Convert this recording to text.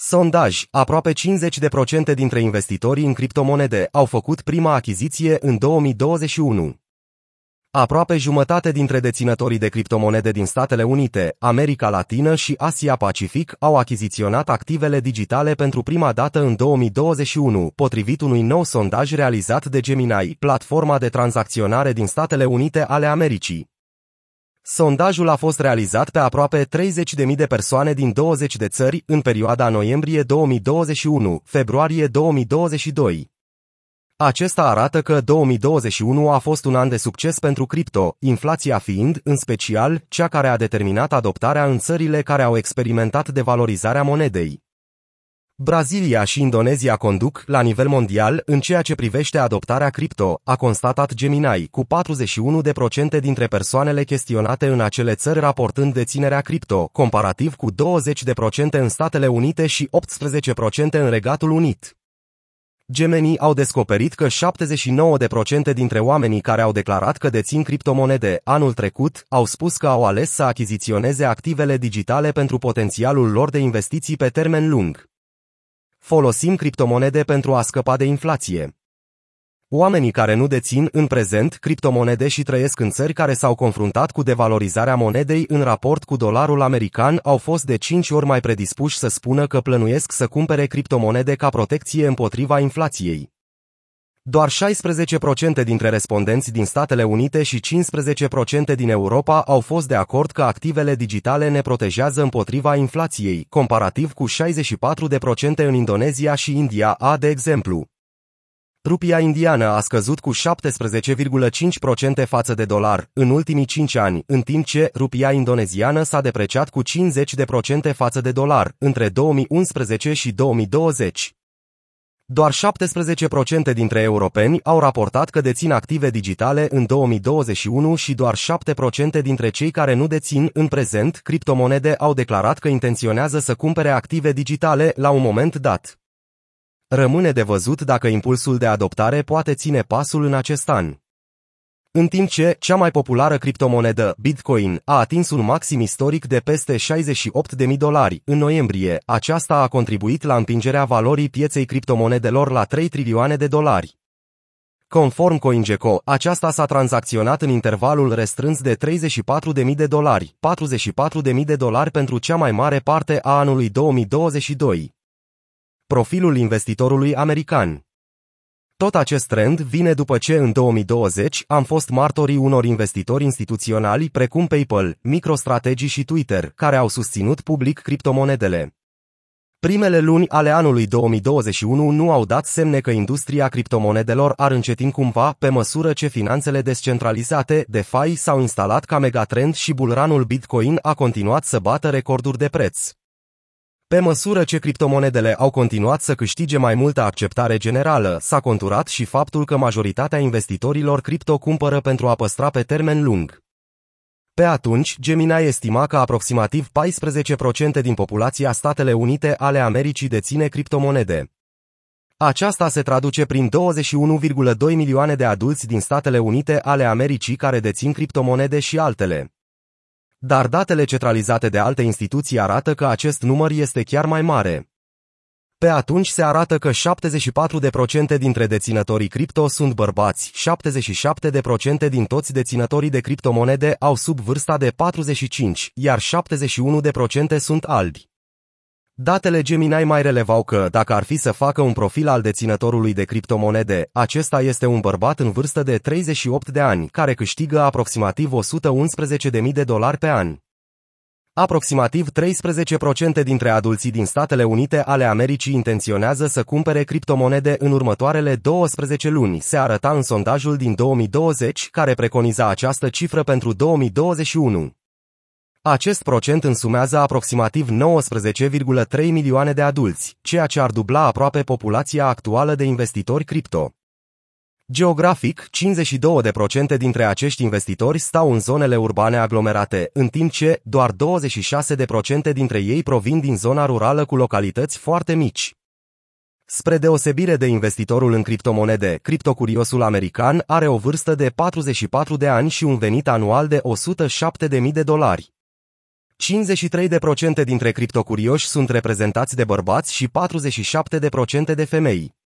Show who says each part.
Speaker 1: Sondaj, aproape 50% dintre investitorii în criptomonede au făcut prima achiziție în 2021. Aproape jumătate dintre deținătorii de criptomonede din Statele Unite, America Latină și Asia Pacific au achiziționat activele digitale pentru prima dată în 2021, potrivit unui nou sondaj realizat de Gemini, platforma de tranzacționare din Statele Unite ale Americii. Sondajul a fost realizat pe aproape 30.000 de persoane din 20 de țări în perioada noiembrie 2021-februarie 2022. Acesta arată că 2021 a fost un an de succes pentru cripto, inflația fiind, în special, cea care a determinat adoptarea în țările care au experimentat devalorizarea monedei. Brazilia și Indonezia conduc, la nivel mondial, în ceea ce privește adoptarea cripto, a constatat Gemini, cu 41% dintre persoanele chestionate în acele țări raportând deținerea cripto, comparativ cu 20% în Statele Unite și 18% în Regatul Unit. Gemenii au descoperit că 79% dintre oamenii care au declarat că dețin criptomonede anul trecut au spus că au ales să achiziționeze activele digitale pentru potențialul lor de investiții pe termen lung. Folosim criptomonede pentru a scăpa de inflație. Oamenii care nu dețin în prezent criptomonede și trăiesc în țări care s-au confruntat cu devalorizarea monedei în raport cu dolarul american au fost de 5 ori mai predispuși să spună că plănuiesc să cumpere criptomonede ca protecție împotriva inflației. Doar 16% dintre respondenți din Statele Unite și 15% din Europa au fost de acord că activele digitale ne protejează împotriva inflației, comparativ cu 64% în Indonezia și India, a de exemplu. Rupia indiană a scăzut cu 17,5% față de dolar în ultimii 5 ani, în timp ce rupia indoneziană s-a depreciat cu 50% față de dolar între 2011 și 2020. Doar 17% dintre europeni au raportat că dețin active digitale în 2021 și doar 7% dintre cei care nu dețin în prezent criptomonede au declarat că intenționează să cumpere active digitale la un moment dat. Rămâne de văzut dacă impulsul de adoptare poate ține pasul în acest an. În timp ce cea mai populară criptomonedă, Bitcoin, a atins un maxim istoric de peste 68.000 dolari în noiembrie, aceasta a contribuit la împingerea valorii pieței criptomonedelor la 3 trilioane de dolari. Conform CoinGecko, aceasta s-a tranzacționat în intervalul restrâns de 34.000 de dolari, 44.000 de dolari pentru cea mai mare parte a anului 2022. Profilul investitorului american tot acest trend vine după ce în 2020 am fost martorii unor investitori instituționali precum PayPal, MicroStrategy și Twitter, care au susținut public criptomonedele. Primele luni ale anului 2021 nu au dat semne că industria criptomonedelor ar încetini cumva pe măsură ce finanțele descentralizate, DeFi, s-au instalat ca megatrend și bulranul Bitcoin a continuat să bată recorduri de preț. Pe măsură ce criptomonedele au continuat să câștige mai multă acceptare generală, s-a conturat și faptul că majoritatea investitorilor cripto cumpără pentru a păstra pe termen lung. Pe atunci, Gemini estima că aproximativ 14% din populația Statele Unite ale Americii deține criptomonede. Aceasta se traduce prin 21,2 milioane de adulți din Statele Unite ale Americii care dețin criptomonede și altele. Dar datele centralizate de alte instituții arată că acest număr este chiar mai mare. Pe atunci se arată că 74% dintre deținătorii cripto sunt bărbați, 77% din toți deținătorii de criptomonede au sub vârsta de 45, iar 71% sunt albi. Datele Gemini mai relevau că, dacă ar fi să facă un profil al deținătorului de criptomonede, acesta este un bărbat în vârstă de 38 de ani, care câștigă aproximativ 111.000 de dolari pe an. Aproximativ 13% dintre adulții din Statele Unite ale Americii intenționează să cumpere criptomonede în următoarele 12 luni, se arăta în sondajul din 2020, care preconiza această cifră pentru 2021. Acest procent însumează aproximativ 19,3 milioane de adulți, ceea ce ar dubla aproape populația actuală de investitori cripto. Geografic, 52% dintre acești investitori stau în zonele urbane aglomerate, în timp ce doar 26% dintre ei provin din zona rurală cu localități foarte mici. Spre deosebire de investitorul în criptomonede, criptocuriosul american are o vârstă de 44 de ani și un venit anual de 107.000 de dolari. 53% dintre criptocurioși sunt reprezentați de bărbați și 47% de femei.